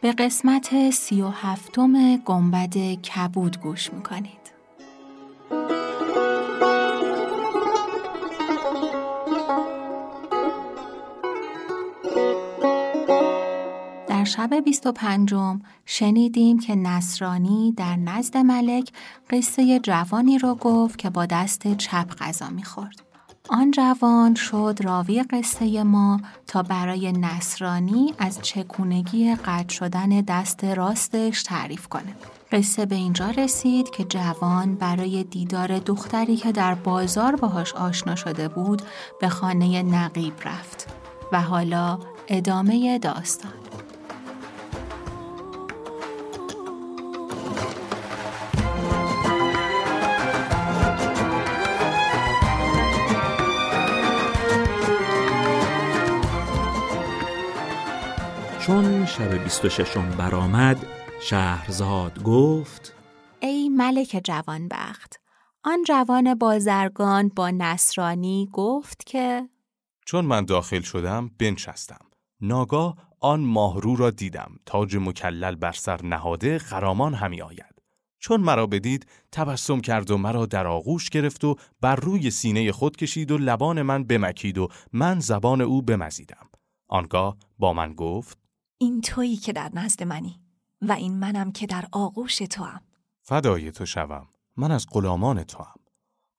به قسمت سی و هفتم گنبد کبود گوش می‌کنید در شب 25 شنیدیم که نصرانی در نزد ملک قصه جوانی را گفت که با دست چپ غذا می‌خورد. آن جوان شد راوی قصه ما تا برای نصرانی از چکونگی قطع شدن دست راستش تعریف کنه. قصه به اینجا رسید که جوان برای دیدار دختری که در بازار باهاش آشنا شده بود به خانه نقیب رفت و حالا ادامه داستان. شب بیست و ششم برآمد شهرزاد گفت ای ملک جوانبخت آن جوان بازرگان با نصرانی گفت که چون من داخل شدم بنشستم. ناگاه آن ماهرو را دیدم. تاج مکلل بر سر نهاده خرامان همی آید. چون مرا بدید تبسم کرد و مرا در آغوش گرفت و بر روی سینه خود کشید و لبان من بمکید و من زبان او بمزیدم. آنگاه با من گفت این تویی که در نزد منی و این منم که در آغوش تو هم. فدای تو شوم من از غلامان تو هم.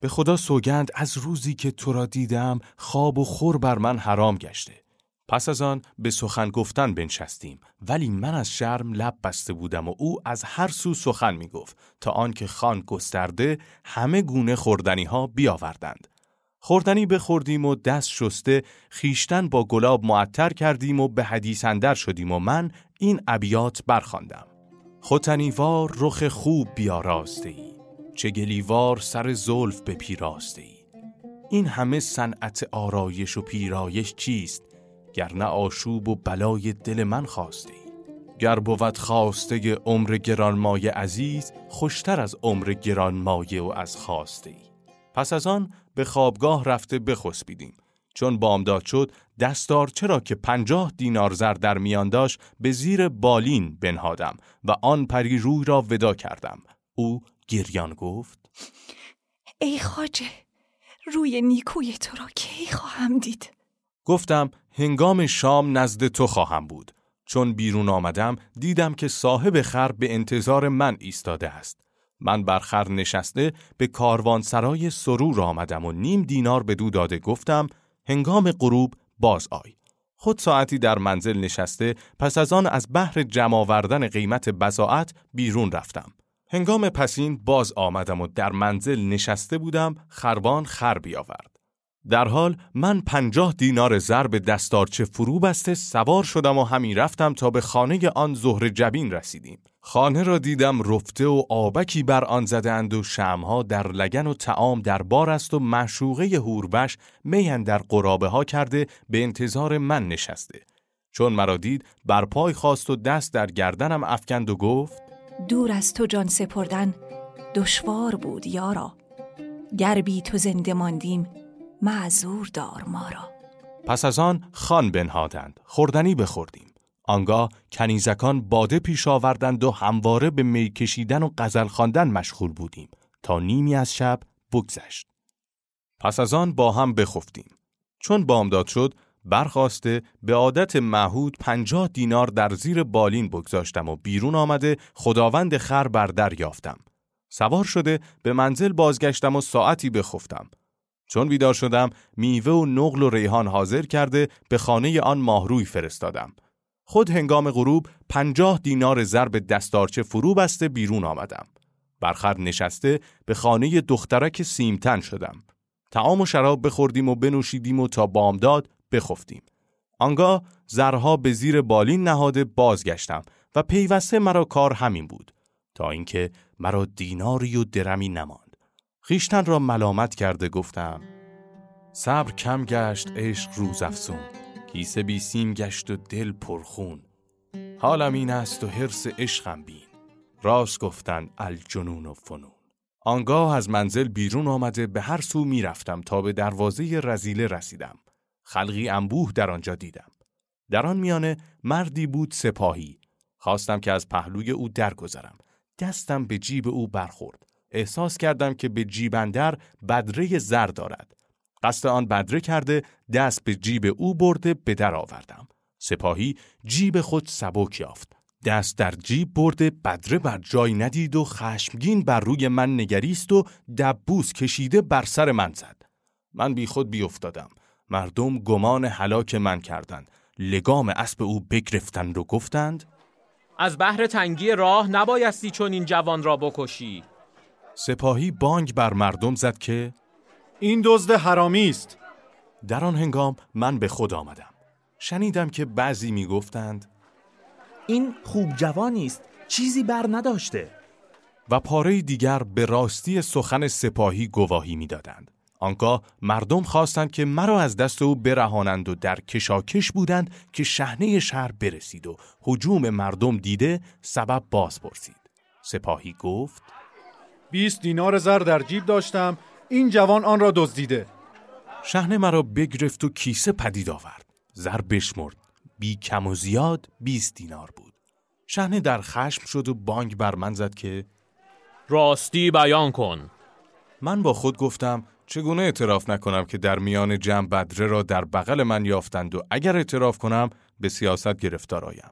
به خدا سوگند از روزی که تو را دیدم خواب و خور بر من حرام گشته پس از آن به سخن گفتن بنشستیم ولی من از شرم لب بسته بودم و او از هر سو سخن می گفت تا آنکه خان گسترده همه گونه خوردنی ها بیاوردند خوردنی بخوردیم و دست شسته خیشتن با گلاب معطر کردیم و به حدیث اندر شدیم و من این ابیات برخواندم. خوتنیوار رخ خوب بیاراسته ای چه گلیوار سر زلف به پیراسته ای این همه صنعت آرایش و پیرایش چیست؟ گر نه آشوب و بلای دل من خواسته. ای گر بود خواسته عمر گرانمایه عزیز خوشتر از عمر گرانمایه و از خواسته. ای پس از آن به خوابگاه رفته بخسبیدیم. چون بامداد شد دستار چرا که پنجاه دینار زر در میان داشت به زیر بالین بنهادم و آن پری روی را ودا کردم. او گریان گفت ای خاجه روی نیکوی تو را کی خواهم دید؟ گفتم هنگام شام نزد تو خواهم بود. چون بیرون آمدم دیدم که صاحب خر به انتظار من ایستاده است. من بر خر نشسته به کاروانسرای سرور آمدم و نیم دینار به دو داده گفتم هنگام غروب باز آی. خود ساعتی در منزل نشسته پس از آن از بحر جمع آوردن قیمت بزاعت بیرون رفتم. هنگام پسین باز آمدم و در منزل نشسته بودم خربان خر بیاورد. در حال من پنجاه دینار زر به دستارچه فرو بسته سوار شدم و همین رفتم تا به خانه آن زهر جبین رسیدیم. خانه را دیدم رفته و آبکی بر آن زدند و شمها در لگن و تعام در بار است و معشوقه هوربش میهن در قرابه ها کرده به انتظار من نشسته. چون مرا دید بر پای خواست و دست در گردنم افکند و گفت دور از تو جان سپردن دشوار بود یارا. گر بی تو زنده ماندیم معذور دار ما را. پس از آن خان بنهادند. خوردنی بخوردیم. آنگاه کنیزکان باده پیش آوردند و همواره به می کشیدن و غزل خواندن مشغول بودیم. تا نیمی از شب بگذشت. پس از آن با هم بخفتیم. چون بامداد شد برخواسته به عادت معهود پنجاه دینار در زیر بالین بگذاشتم و بیرون آمده خداوند خر بر در یافتم. سوار شده به منزل بازگشتم و ساعتی بخفتم. چون بیدار شدم میوه و نقل و ریحان حاضر کرده به خانه آن ماهروی فرستادم. خود هنگام غروب پنجاه دینار ضرب دستارچه فرو بسته بیرون آمدم. برخر نشسته به خانه دخترک سیمتن شدم. تعام و شراب بخوردیم و بنوشیدیم و تا بامداد بخفتیم. آنگاه زرها به زیر بالین نهاده بازگشتم و پیوسته مرا کار همین بود تا اینکه مرا دیناری و درمی نماند. خیشتن را ملامت کرده گفتم صبر کم گشت عشق روز افسون کیسه بی سیم گشت و دل پرخون حالم این است و حرس عشقم بین راست گفتن الجنون و فنون آنگاه از منزل بیرون آمده به هر سو می رفتم تا به دروازه رزیله رسیدم. خلقی انبوه در آنجا دیدم. در آن میانه مردی بود سپاهی. خواستم که از پهلوی او درگذرم. دستم به جیب او برخورد. احساس کردم که به جیبندر بدره زر دارد. قصد آن بدره کرده دست به جیب او برده به در آوردم. سپاهی جیب خود سبک یافت. دست در جیب برده بدره بر جای ندید و خشمگین بر روی من نگریست و دبوس کشیده بر سر من زد. من بی خود بی افتادم. مردم گمان حلاک من کردند. لگام اسب او بگرفتند و گفتند از بحر تنگی راه نبایستی چون این جوان را بکشی. سپاهی بانگ بر مردم زد که این دزد حرامی است. در آن هنگام من به خود آمدم. شنیدم که بعضی می گفتند این خوب جوانی است چیزی بر نداشته و پاره دیگر به راستی سخن سپاهی گواهی می‌دادند. آنگاه مردم خواستند که مرا از دست او برهانند و در کشاکش بودند که شهنه شهر برسید و حجوم مردم دیده سبب باز پرسید. سپاهی گفت 20 دینار زر در جیب داشتم این جوان آن را دزدیده. شهنه مرا بگرفت و کیسه پدید آورد. زر بشمرد. بی کم و زیاد 20 دینار بود. شهنه در خشم شد و بانگ بر من زد که راستی بیان کن. من با خود گفتم چگونه اعتراف نکنم که در میان جمع بدره را در بغل من یافتند و اگر اعتراف کنم به سیاست گرفتار آیم.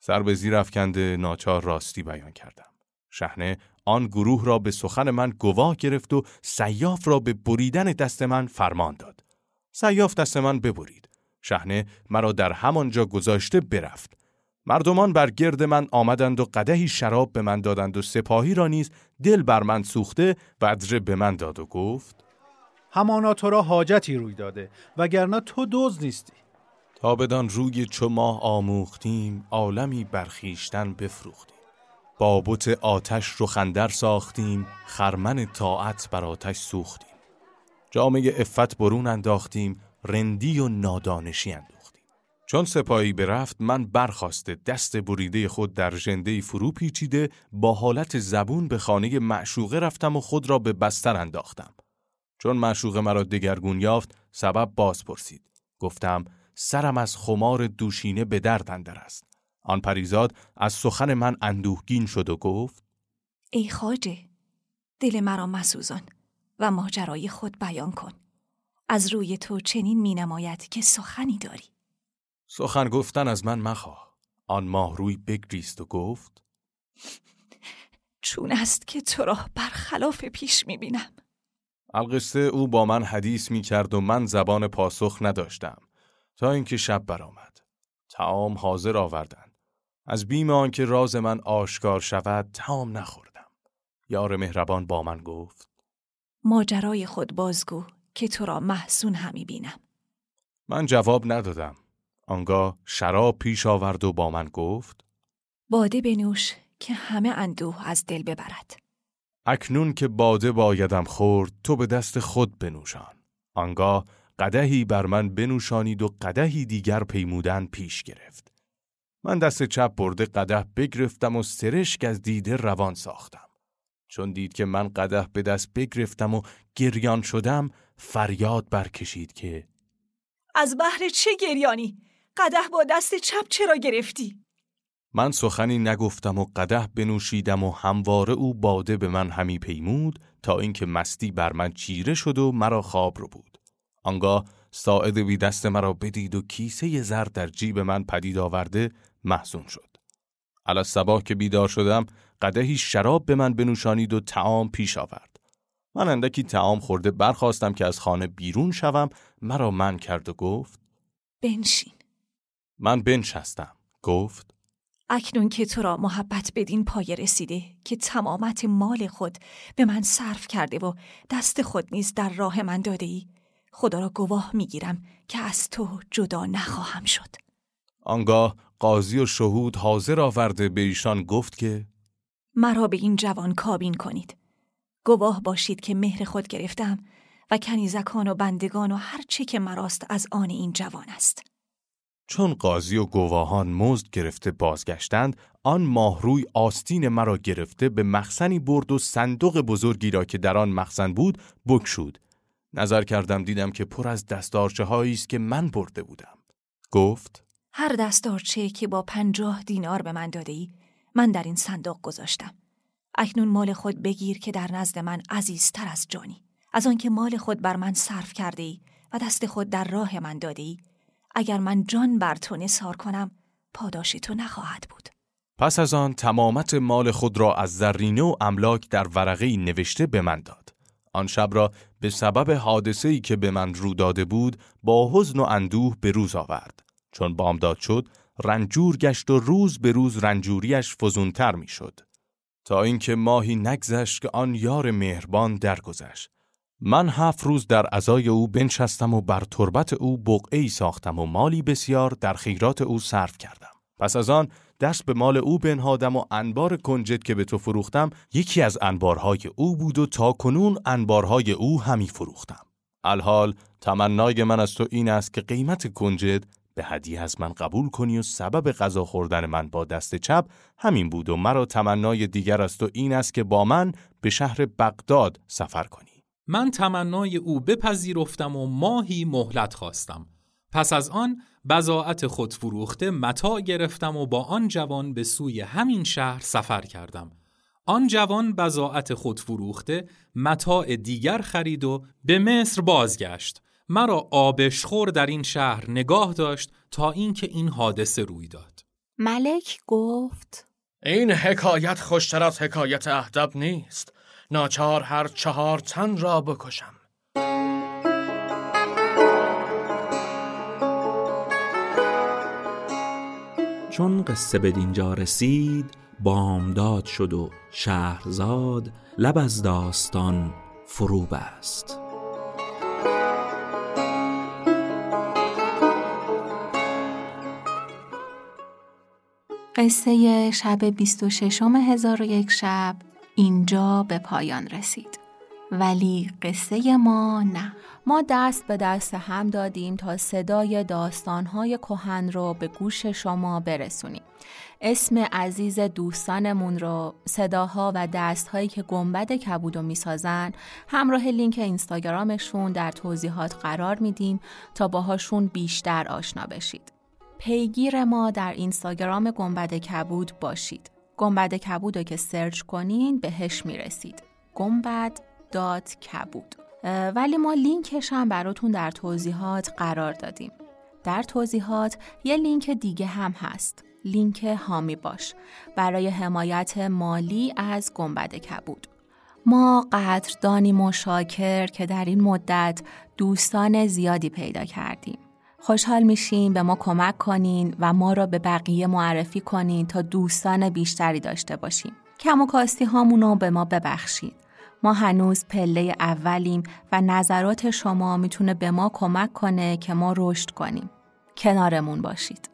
سر به زیر افکنده ناچار راستی بیان کردم. شهنه آن گروه را به سخن من گواه گرفت و سیاف را به بریدن دست من فرمان داد. سیاف دست من ببرید. شهنه مرا در همانجا گذاشته برفت. مردمان بر گرد من آمدند و قدهی شراب به من دادند و سپاهی را نیز دل بر من سوخته بدره به من داد و گفت همانا تو را حاجتی روی داده وگرنه تو دوز نیستی تا بدان روی چو ماه آموختیم عالمی برخیشتن بفروختیم بابت آتش رو خندر ساختیم خرمن طاعت بر آتش سوختیم. جامعه افت برون انداختیم رندی و نادانشی انداختیم. چون سپاهی برفت من برخواسته دست بریده خود در ژنده فرو پیچیده با حالت زبون به خانه معشوقه رفتم و خود را به بستر انداختم. چون معشوقه مرا دگرگون یافت سبب باز پرسید گفتم سرم از خمار دوشینه به درد اندر است. آن پریزاد از سخن من اندوهگین شد و گفت ای خاجه دل مرا مسوزان و ماجرای خود بیان کن از روی تو چنین می نماید که سخنی داری سخن گفتن از من مخواه آن ماه روی بگریست و گفت چون است که تو را برخلاف پیش می بینم القصه او با من حدیث می کرد و من زبان پاسخ نداشتم تا اینکه شب برآمد. تعام حاضر آوردند. از بیم آنکه راز من آشکار شود تعام نخوردم. یار مهربان با من گفت ماجرای خود بازگو که تو را محسون همی بینم من جواب ندادم. آنگاه شراب پیش آورد و با من گفت باده بنوش که همه اندوه از دل ببرد اکنون که باده بایدم خورد تو به دست خود بنوشان. آنگاه قدهی بر من بنوشانید و قدهی دیگر پیمودن پیش گرفت. من دست چپ برده قده بگرفتم و سرشک از دیده روان ساختم. چون دید که من قده به دست بگرفتم و گریان شدم فریاد برکشید که از بحر چه گریانی؟ قده با دست چپ چرا گرفتی؟ من سخنی نگفتم و قده بنوشیدم و همواره او باده به من همی پیمود تا اینکه مستی بر من چیره شد و مرا خواب رو بود. آنگاه ساعد بی دست مرا بدید و کیسه زر در جیب من پدید آورده محزون شد. علا صبح که بیدار شدم قدهی شراب به من بنوشانید و تعام پیش آورد. من اندکی تعام خورده برخواستم که از خانه بیرون شوم مرا من کرد و گفت بنشین من بنشستم. گفت اکنون که تو را محبت بدین پایه رسیده که تمامت مال خود به من صرف کرده و دست خود نیز در راه من داده ای خدا را گواه می‌گیرم که از تو جدا نخواهم شد آنگاه قاضی و شهود حاضر آورده به ایشان گفت که مرا به این جوان کابین کنید. گواه باشید که مهر خود گرفتم و کنیزکان و بندگان و هر چه که مراست از آن این جوان است. چون قاضی و گواهان مزد گرفته بازگشتند آن ماهروی آستین مرا گرفته به مخزنی برد و صندوق بزرگی را که در آن مخزن بود بکشود نظر کردم دیدم که پر از دستارچه است که من برده بودم گفت هر دستارچه که با پنجاه دینار به من داده ای من در این صندوق گذاشتم. اکنون مال خود بگیر که در نزد من عزیزتر از جانی. از آنکه مال خود بر من صرف کرده ای و دست خود در راه من داده ای اگر من جان بر تو نثار کنم پاداش تو نخواهد بود. پس از آن تمامت مال خود را از زرینه و املاک در ورقه نوشته به من داد. آن شب را به سبب حادثه ای که به من رو داده بود با حزن و اندوه به روز آورد. چون بامداد شد رنجور گشت و روز به روز رنجوریش فزونتر می‌شد تا اینکه ماهی نگذشت که آن یار مهربان درگذشت من هفت روز در ازای او بنشستم و بر تربت او بقعی ساختم و مالی بسیار در خیرات او صرف کردم. پس از آن دست به مال او بنهادم و انبار کنجد که به تو فروختم یکی از انبارهای او بود و تا کنون انبارهای او همی فروختم. الحال تمنای من از تو این است که قیمت کنجد به هدیه از من قبول کنی و سبب غذا خوردن من با دست چپ همین بود و مرا تمنای دیگر از تو این است که با من به شهر بغداد سفر کنی. من تمنای او بپذیرفتم و ماهی مهلت خواستم. پس از آن بزاعت خود فروخته متا گرفتم و با آن جوان به سوی همین شهر سفر کردم. آن جوان بزاعت خود فروخته متاع دیگر خرید و به مصر بازگشت. مرا آبشخور در این شهر نگاه داشت تا اینکه این حادثه روی داد. ملک گفت این حکایت خوشتر از حکایت اهدب نیست. ناچار هر چهار تن را بکشم چون قصه به دینجا رسید بامداد شد و شهرزاد لب از داستان فرو بست قصه شب 26 هزار و یک شب اینجا به پایان رسید. ولی قصه ما نه. ما دست به دست هم دادیم تا صدای داستانهای کهن رو به گوش شما برسونیم. اسم عزیز دوستانمون رو صداها و دستهایی که گنبد کبودو می‌سازن همراه لینک اینستاگرامشون در توضیحات قرار میدیم تا باهاشون بیشتر آشنا بشید. پیگیر ما در اینستاگرام گنبد کبود باشید. گنبد کبود رو که سرچ کنین بهش می‌رسید. گنبد dot کبود. ولی ما لینکش هم براتون در توضیحات قرار دادیم. در توضیحات یه لینک دیگه هم هست. لینک هامی باش. برای حمایت مالی از گنبد کبود. ما قدردانی و شاکر که در این مدت دوستان زیادی پیدا کردیم. خوشحال میشیم به ما کمک کنین و ما را به بقیه معرفی کنین تا دوستان بیشتری داشته باشیم. کم و کاستی هامونو به ما ببخشید. ما هنوز پله اولیم و نظرات شما می‌تونه به ما کمک کنه که ما رشد کنیم. کنارمون باشید.